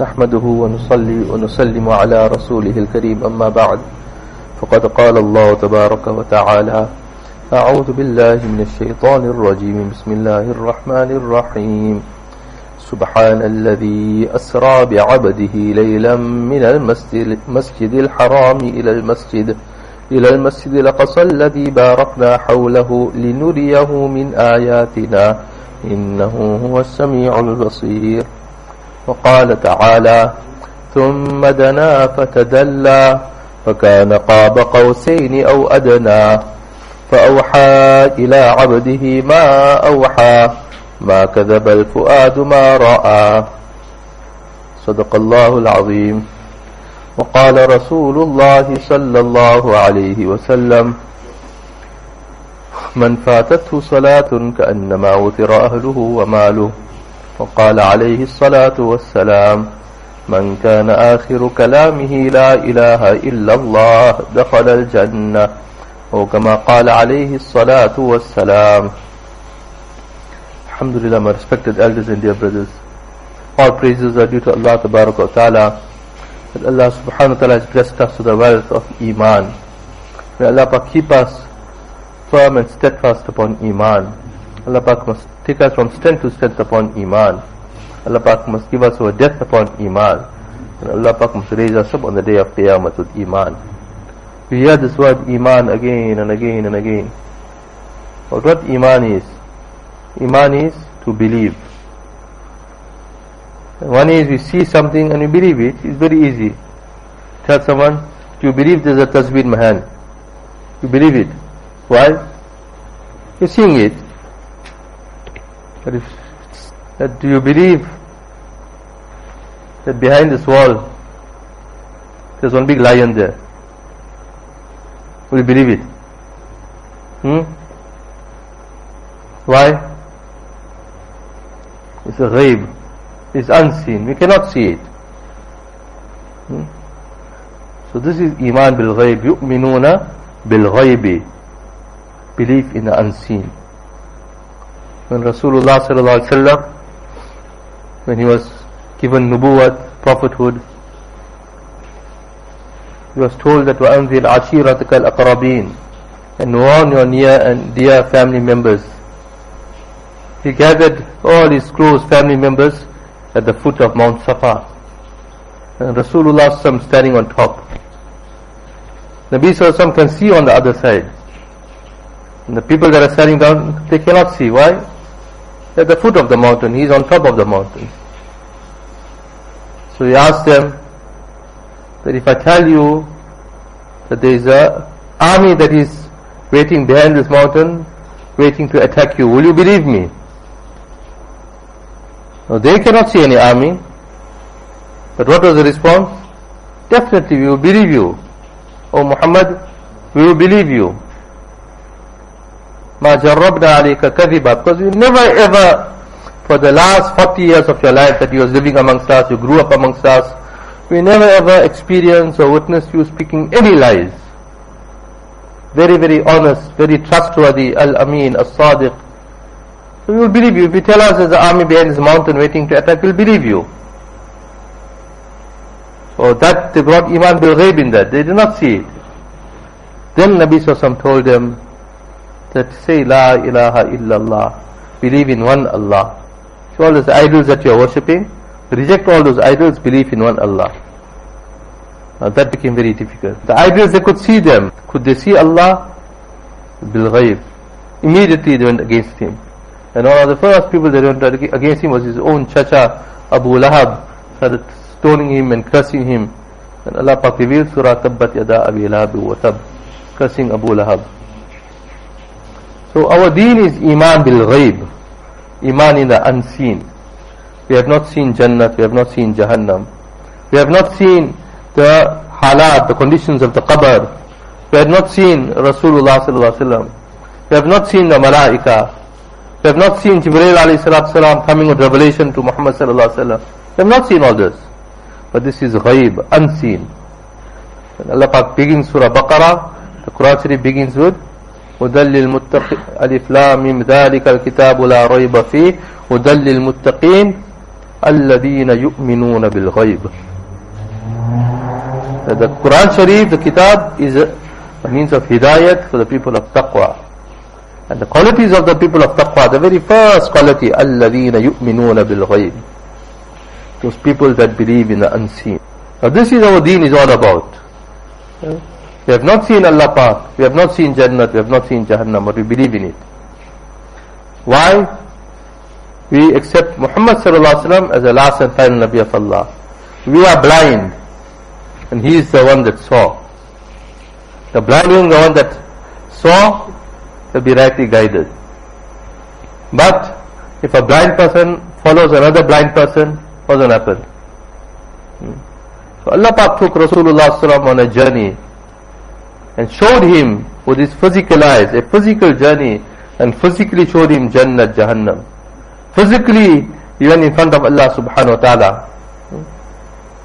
نحمده ونصلي ونسلم على رسوله الكريم أما بعد فقد قال الله تبارك وتعالى أعوذ بالله من الشيطان الرجيم بسم الله الرحمن الرحيم. سبحان الذي أسرى بعبده ليلا من المسجد الحرام إلى المسجد إلى المسجد الأقصى الذي باركنا حوله لنريه من آياتنا إنه هو السميع البصير. وقال تعالى ثم دنا فتدلى فكان قاب قوسين أو أدنى فأوحى إلى عبده ما أوحى ما كذب الفؤاد ما رأى. صدق الله العظيم. وقال رسول الله صلى الله عليه وسلم من فاتته صلاة كأنما وتر أهله وماله. وقال عليه الصلاة والسلام من كان آخر كلامه لا إله إلا الله دخل الجنة أو كما قال عليه الصلاة والسلام Alhamdulillah, my respected elders and dear brothers. All praises are due to Allah Tabaraka wa Ta'ala. That Allah Subhanahu wa Ta'ala has blessed us with the wealth of Iman. May Allah keep us firm and steadfast upon Iman. Allah Pak must take us from strength to strength upon Iman. Allah Pak must give us our death upon Iman. And Allah Pak must raise us up on the day of Qiyamah with Iman. We hear this word Iman again and again and again. But what Iman is? Iman is to believe. One is we see something and we believe it. It's very easy. Tell someone, you believe there's a tasbih in my hand? You believe it. Why? You're seeing it. But if, that do you believe that behind this wall there's one big lion there? Will you believe it? Hmm? Why? It's a ghaib. It's unseen. We cannot see it. Hmm? So this is iman bil ghaib. Bil ghaibi. Belief in the unseen When Rasulullah sallallahu alaihi wasallam, when he was given nubuwat, prophethood, he was told that وَأَنذِرْ عَشِيرَتَكَ الْأَقْرَبِينَ and warn your near and dear family members. He gathered all his close family members at the foot of Mount Safa. And Rasulullah standing on top. Nabi Sallallahu can see on the other side. And the people that are standing down, they cannot see. Why? At the foot of the mountain. He's on top of the mountain. So he asked them that if I tell you that there is a army that is waiting behind this mountain, waiting to attack you, will you believe me? No, they cannot see any army. But what was the response? Definitely we will believe you. O Muhammad, we will believe you. Ma jarrabna kadhiba. Because you never ever, for the last 40 years of your life that you was living amongst us, you grew up amongst us, we never ever experienced or witnessed you speaking any lies. Very, very honest, very trustworthy, al-amin, al-sadiq, we will believe you. If you tell us there's an army behind this mountain waiting to attack, we'll believe you. So that they brought Iman bil ghaib in that. They did not see it. Then Nabi Sallallahu told them that say La ilaha illallah. Believe in one Allah. So all those idols that you are worshipping, reject all those idols, believe in one Allah. Now that became very difficult. The idols, they could see them. Could they see Allah? Bil. Immediately they went against him. And one of the first people that went against him was his own chacha, Abu Lahab, started stoning him and cursing him. And Allah Pak revealed Surah Tabbat Yada Abi Lahab wa Tab, cursing Abu Lahab. So our deen is Iman bil Ghaib, Iman in the unseen. We have not seen Jannat, we have not seen Jahannam. We have not seen the halat, the conditions of the qabr. We have not seen Rasulullah sallallahu alaihi wasallam. We have not seen the malaika. We have not seen Jibreel alayhi salam coming with revelation to Muhammad sallallahu alaihi wasallam. We have not seen all this. But this is ghaib, unseen. And Allah Pak begins Surah Baqarah, the Quran begins with هدى للمتقين ألف لام ذلك الكتاب لا ريب فيه هدى للمتقين الَّذِينَ يُؤْمِنُونَ بِالْغَيْبِ The Quran Sharif, the Kitab, is a, a means of hidayat for the people of taqwa. And the qualities of the people of taqwa, the very first quality, الَّذِينَ يُؤْمِنُونَ بِالْغَيْبِ Those people that believe in the unseen. Now this is our deen is all about. We have not seen Allah Pak, we have not seen Jannat, we have not seen Jahannam, but we believe in it. Why? We accept Muhammad wasallam as the last and final Nabi of Allah. We are blind, and he is the one that saw. The blind one, the one that saw, will be rightly guided. But if a blind person follows another blind person, what will happen? Hmm. So Allah Pak took Rasulullah on a journey and showed him with his physical eyes, a physical journey, and physically showed him Jannah, Jahannam. Physically, he went in front of Allah subhanahu wa ta'ala.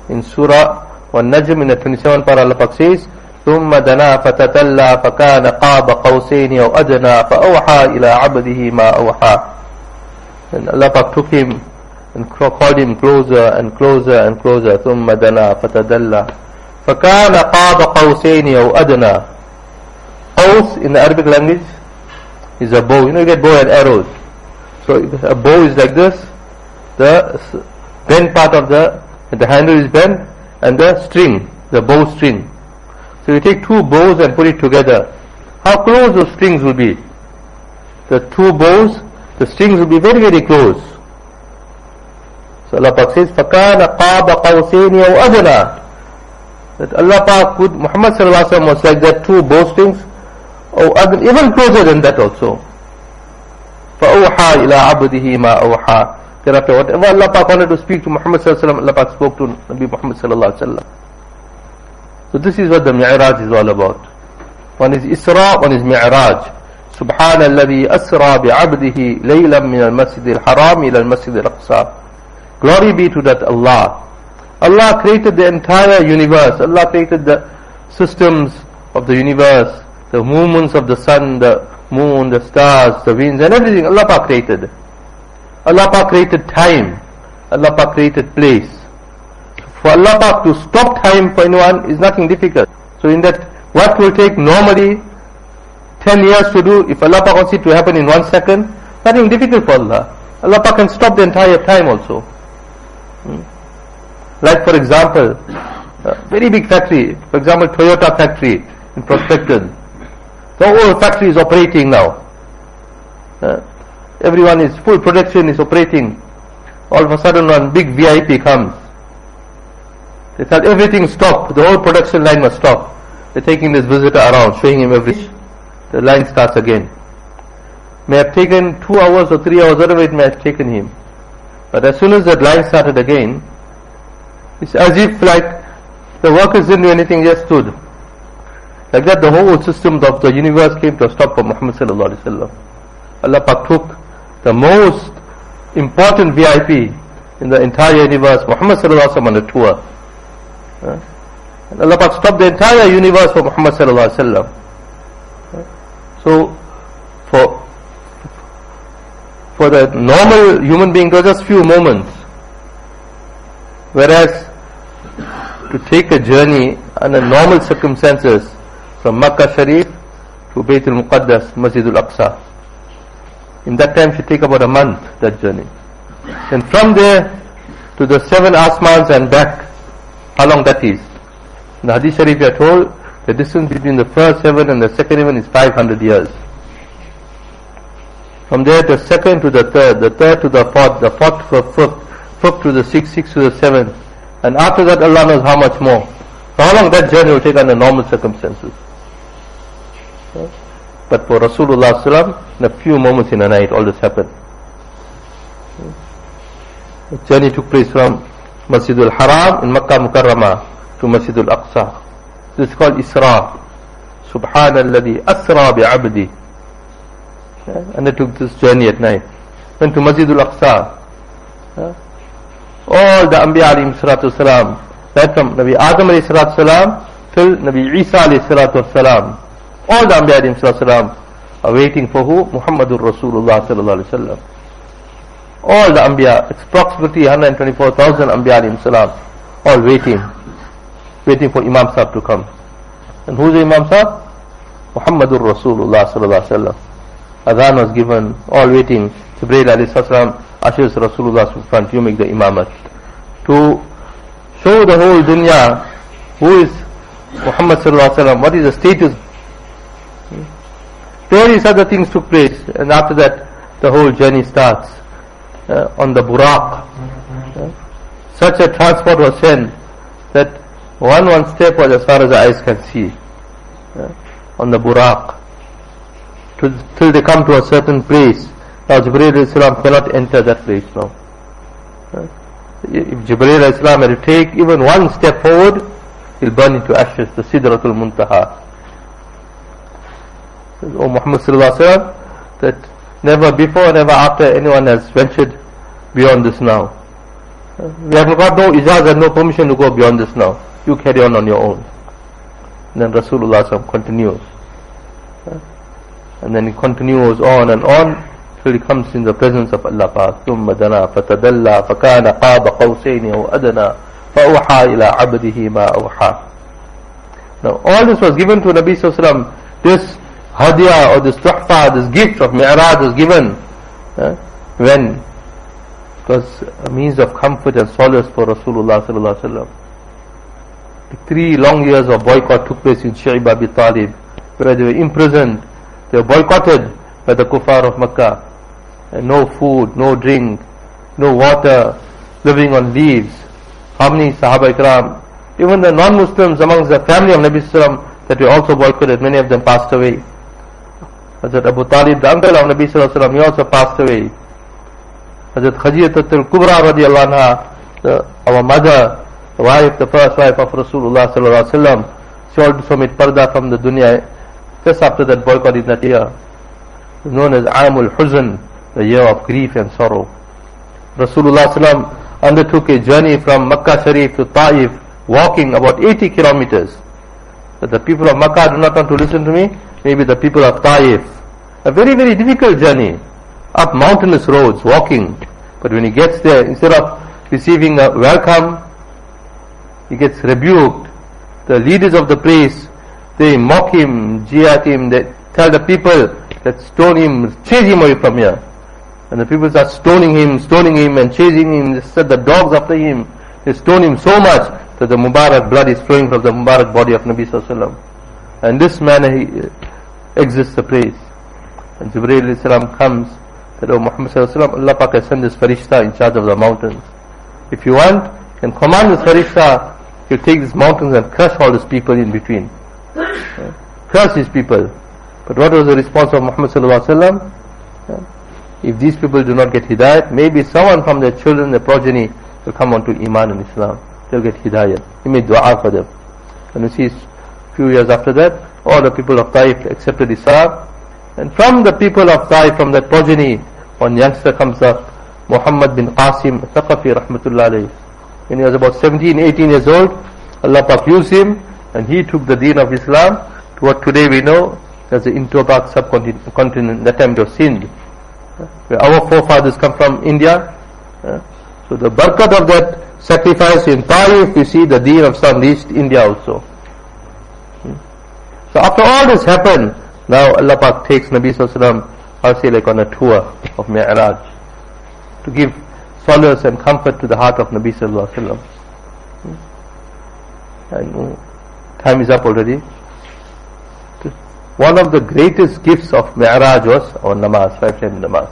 In Surah Najm in the 27th para Allah Pak says, ثم دنا فتتلى فكان قاب قوسين أو أدنى فأوحى إلى عبده ما أوحى And Allah Pak took him and called him closer and closer and closer ثم دنا فتدلى فكان قاب قوسين أو أدنى قوس in the Arabic language is a bow you know you get bow and arrows so a bow is like this the bent part of the the handle is bent and the string the bow string so you take two bows and put it together. How close those strings will be? The two bows, the strings will be very, very close. So Allah Pak says, فَكَانَ قَابَ قَوْسَيْنِ أَوْ أَدْنَى that Allah Pak would, Muhammad Sallallahu was like that two bowstrings, or oh, even closer than that also. فَأَوْحَى إِلَىٰ عَبْدِهِ مَا أَوْحَى Thereafter, whatever Allah Pak wanted to speak to Muhammad Sallallahu Allah Pak spoke to Nabi Muhammad Sallallahu So this is what the Mi'raj is all about. One is Isra, one is Mi'raj. سبحان الذي أسرى بعبده ليلا من المسجد الحرام إلى المسجد الأقصى Glory be to that Allah Allah created the entire universe. Allah created the systems of the universe, the movements of the sun, the moon, the stars, the winds, and everything. Allah created. Allah created time. Allah created place. For Allah to stop time for anyone is nothing difficult. So in that, what will take normally 10 years to do, if Allah Pak wants it to happen in one second, nothing difficult for Allah. Allah can stop the entire time also. Like for example, very big factory, for example Toyota factory in Prospecton. The whole factory is operating now. Uh, everyone is, full production is operating. All of a sudden one big VIP comes. They tell everything stop, The whole production line must stop. They're taking this visitor around, showing him everything. The line starts again. May have taken two hours or three hours, whatever it may have taken him. But as soon as that line started again, it's as if like the workers didn't do anything, just stood. Like that the whole system of the universe came to a stop for Muhammad sallallahu alaihi wasallam. Allah Pak took the most important VIP in the entire universe, Muhammad sallallahu alaihi wasallam on a tour. And Allah stopped the entire universe for Muhammad sallallahu alaihi wasallam. So, for for the normal human being, it was just few moments. Whereas, to take a journey under normal circumstances from Makkah Sharif to Bayt al-Muqaddas, Masjid al-Aqsa, in that time should take about a month, that journey. And from there to the seven asmans and back, how long that is. In the Hadith Sharif we are told the distance between the first heaven and the second heaven is 500 years. From there to the second to the third, the third to the fourth, the fourth to the fifth, fifth to the sixth, sixth to the seventh. And after that Allah knows how much more. So how long that journey will take under normal circumstances. But for Rasulullah in a few moments in a night all this happened. The journey took place from Masjidul Haram in Makkah Mukarramah to Masjidul Aqsa. This is called Isra. Subhanalladhi asra bi'abdi. They took this journey at night. Went to Masjidul Aqsa. All the Anbiya alayhi salatu salam, right from Nabi Adam alayhi salatu salam till Nabi Isa alayhi salatu salam. All the Anbiya alayhi salatu salam are waiting for who? Muhammadur Rasulullah sallallahu alayhi wa sallam. all the Anbiya, approximately 124,000 Anbiya salam, all waiting, waiting for Imam Sahib to come. And who's the Imam Sahib? Muhammadur Rasulullah sallallahu alaihi wasallam. Adhan was given, all waiting. Jibreel alayhi salam ushers Rasulullah front, you make the imamat. To show the whole dunya who is Muhammad sallallahu alaihi wasallam, what is the status. Various other things took place and after that the whole journey starts uh, on the Buraq. Uh, such a transport was sent that one one step was as far as the eyes can see uh, on the Buraq till they come to a certain place. Now Jibreel cannot enter that place now. If Jibreel Islam had to take even one step forward, he'll burn into ashes, the Sidratul Muntaha. O oh Muhammad Sallallahu Alaihi that never before, never after anyone has ventured beyond this now. We have got no ijaz and no permission to go beyond this now. You carry on on your own. And then Rasulullah continues. And then he continues on and on he comes in the presence of Allah Pak. ثم دنا فتدلى فكان قاب قوسين أو أدنى فأوحى إلى عبده ما أوحى. Now all this was given to Nabi Sallallahu This hadiyah or this tuhfa, this gift of mi'raj was given uh, when it was a means of comfort and solace for Rasulullah Sallallahu Alaihi Wasallam. Three long years of boycott took place in Shi'ib Abi Talib, where they were imprisoned they were boycotted by the kuffar of Makkah. And no food, no drink, no water, living on leaves. How many Sahaba Ikram, even the non-Muslims amongst the family of Nabi Sallam that we also boycotted, many of them passed away. Hazrat Abu Talib, the uncle of Nabi Sallam, he also passed away. Hazrat Khadijat al-Kubra radiallahu anha, the, our mother, the wife, the first wife of Rasulullah sallallahu alaihi wasallam, she also made parda from the dunya just after that boycott in that year, known as Amul Huzn, the year of grief and sorrow. Rasulullah undertook a journey from Makkah Sharif to Taif, walking about 80 kilometers. But the people of Makkah do not want to listen to me, maybe the people of Taif. A very, very difficult journey, up mountainous roads, walking. But when he gets there, instead of receiving a welcome, he gets rebuked. The leaders of the place they mock him, jeer at him, they tell the people that stone him, chase him away from here. And the people start stoning him, stoning him and chasing him. They set the dogs after him. They stone him so much that the Mubarak blood is flowing from the Mubarak body of Nabi Sallallahu And this manner he uh, exits the place. And Jibreel salam comes that, oh Muhammad Sallallahu Allah Pak has sent this Farishta in charge of the mountains. If you want, you can command this Farishta, he'll take these mountains and crush all these people in between curse these people. But what was the response of Muhammad sallallahu alaihi wasallam? If these people do not get hidayat, maybe someone from their children, their progeny, will come onto Iman and Islam. They'll get hidayat. He made dua for them. And you see, a few years after that, all the people of Taif accepted Islam. And from the people of Taif, from that progeny, one youngster comes up, Muhammad bin Qasim Thaqafi rahmatullah alayhi. When he was about 17, 18 years old, Allah Pak used him and he took the deen of Islam to what today we know as the Indo-Pak subcontinent, that time it was Sindh. Our forefathers come from India. So the barakat of that sacrifice in Taif, you see the deen of Islam reached India also. Hmm. So after all this happened, now Allah Pak takes Nabi Sallallahu I'll say like on a tour of Mi'raj to give solace and comfort to the heart of Nabi Sallallahu Alaihi Wasallam. Hmm. And Time is up already. One of the greatest gifts of Mi'raj was our namaz, five time namaz.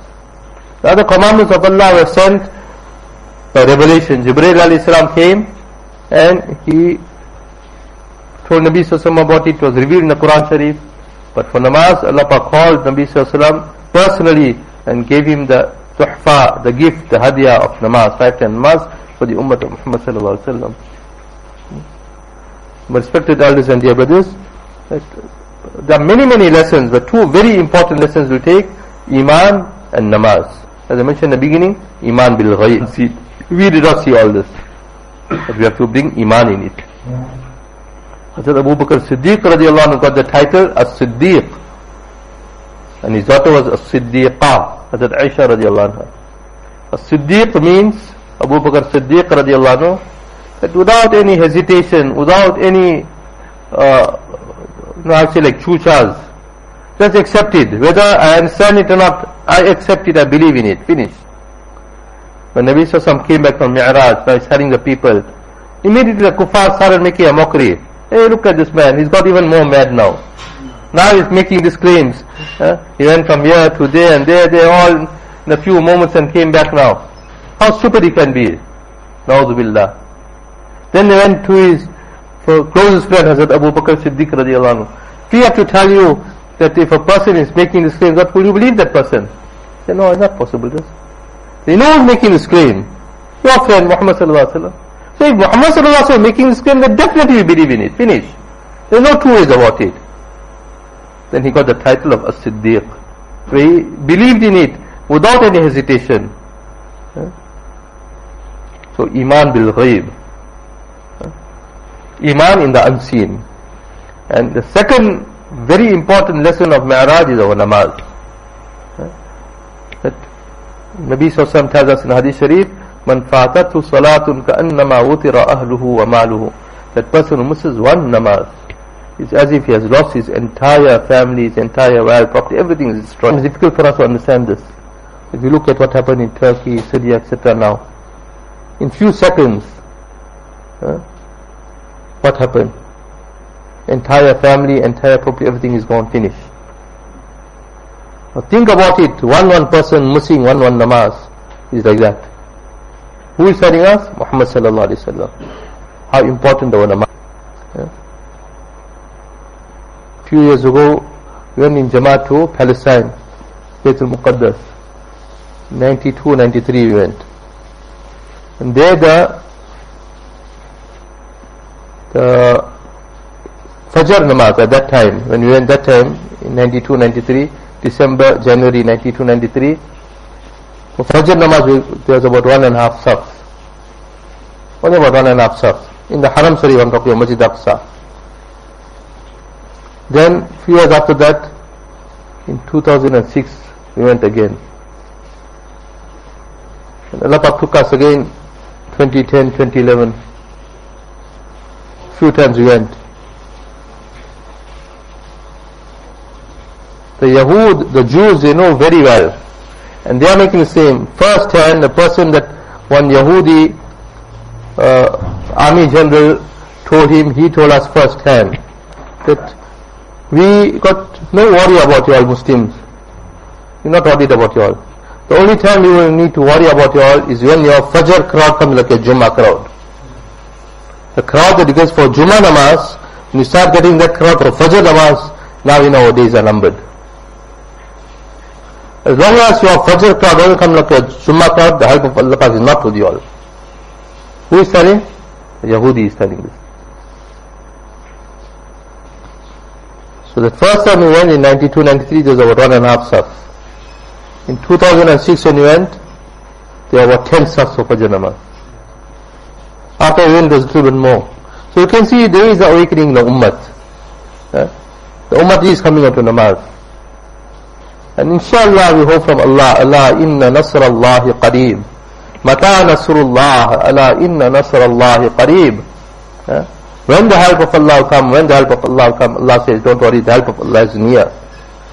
The other commandments of Allah were sent by revelation. Jibreel alayhi salam came and he told Nabi Sallallahu about it. It was revealed in the Quran Sharif. But for namaz, Allah called Nabi Sallallahu personally and gave him the tuhfa, the gift, the hadiyah of namaz, five time namaz for the ummah of Muhammad Sallallahu Alaihi Wasallam respected elders and dear brothers, there are many, many lessons, but two very important lessons we take, Iman and Namaz. As I mentioned in the beginning, Iman bil ghayb. We did not see all this. But we have to bring Iman in it. Hazrat Abu Bakr Siddiq radiallahu anhu got the title As-Siddiq. And his daughter was As-Siddiqa, Hazrat Aisha radiallahu anha. A Siddiq means Abu Bakr Siddiq radiallahu anhu, that without any hesitation, without any, uh, no, actually like chuchas, just accept it. Whether I understand it or not, I accept it, I believe in it. Finish. When Nabi Sallallahu came back from Mi'raj, by telling the people, immediately the kuffar started making a mockery. Hey, look at this man, he's got even more mad now. Now he's making these claims. He went from here to there and there, they all in a few moments and came back now. How stupid he can be. Na'udhu Then they went to his closest friend, Hazrat Abu Bakr Siddiq radiallahu anhu. He have to tell you that if a person is making this claim, what will you believe that person? Say, no, it's not possible. This. They know who's making this claim. Your friend Muhammad sallallahu alaihi wasallam. So if Muhammad sallallahu alaihi wasallam making this claim, then definitely you believe in it. Finish. There's no two ways about it. Then he got the title of As-Siddiq. he believed in it without any hesitation. So Iman bil ghaib. Iman in the unseen. And the second very important lesson of Mi'raj is our namaz. That Nabi Sallallahu tells us in Hadith Sharif, Man fatatu salatun ka'annama utira ahluhu wa maluhu. That person who misses one namaz, it's as if he has lost his entire family, his entire wealth, property, everything is destroyed. It's difficult for us to understand this. If you look at what happened in Turkey, Syria, etc. now, in few seconds, uh, what happened? Entire family, entire property, everything is gone, finished. Now think about it, one one person missing one one namaz is like that. Who is telling us? Muhammad sallallahu alaihi wasallam. How important our namaz. Yeah. Few years ago, we went in Jamaat to Palestine, Baitul Muqaddas. 92, 93 we went. And there the the Fajr namaz at that time, when we went that time, in 92, 93, December, January 92, 93, for Fajr namaz there was about one and a half saf. Only about one and a half saf. In the Haram Sharif, I'm talking about Masjid Aqsa. Then, few years after that, in 2006, we went again. And Allah took us again, 2010, 2011. Few times we went. The Yahud, the Jews, they know very well. And they are making the same. First hand, the person that one Yahudi uh, army general told him, he told us first hand that we got no worry about you all Muslims. You're not worried about you all. The only time you will need to worry about you all is when your Fajr crowd comes like a Jummah crowd. The crowd that goes for Jummah namaz, when you start getting that crowd for Fajr namaz, now know our days are numbered. As long as your Fajr crowd doesn't come like a Jummah crowd, the help of Allah is not with you all. Who is telling? The Yahudi is telling this. So the first time we went in 92, 93, there was about one and a half saf. In 2006 when we went, there were 10 safs of Fajr namaz. After we went, there was a little bit more. So you can see there is the awakening in the Ummah. Eh? The Ummah is coming up to namaz. And inshallah we hope from Allah, Allah inna nasr Allah qareeb. Mata nasrullah, Allah inna nasr Allah qareeb. Eh? When the help of Allah come, when the help of Allah come, Allah says, don't worry, the help of Allah is near.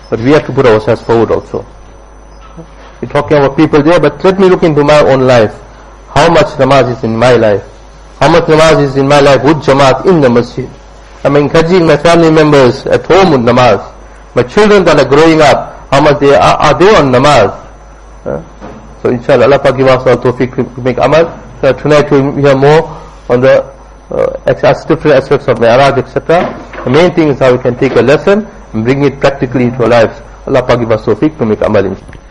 But we have to put ourselves forward also. Eh? We're talking about people there, but let me look into my own life. How much namaz is in my life? How much namaz is in my life with jamaat in the masjid? I'm encouraging my family members at home with namaz. My children that are growing up, how much they are, are they on namaz? So inshallah, Allah give us all tawfiq to make amal. So tonight we'll hear more on the uh, different aspects of Mi'raj, etc. The main thing is how we can take a lesson and bring it practically into our lives. Allah give us tawfiq to make amal inshallah.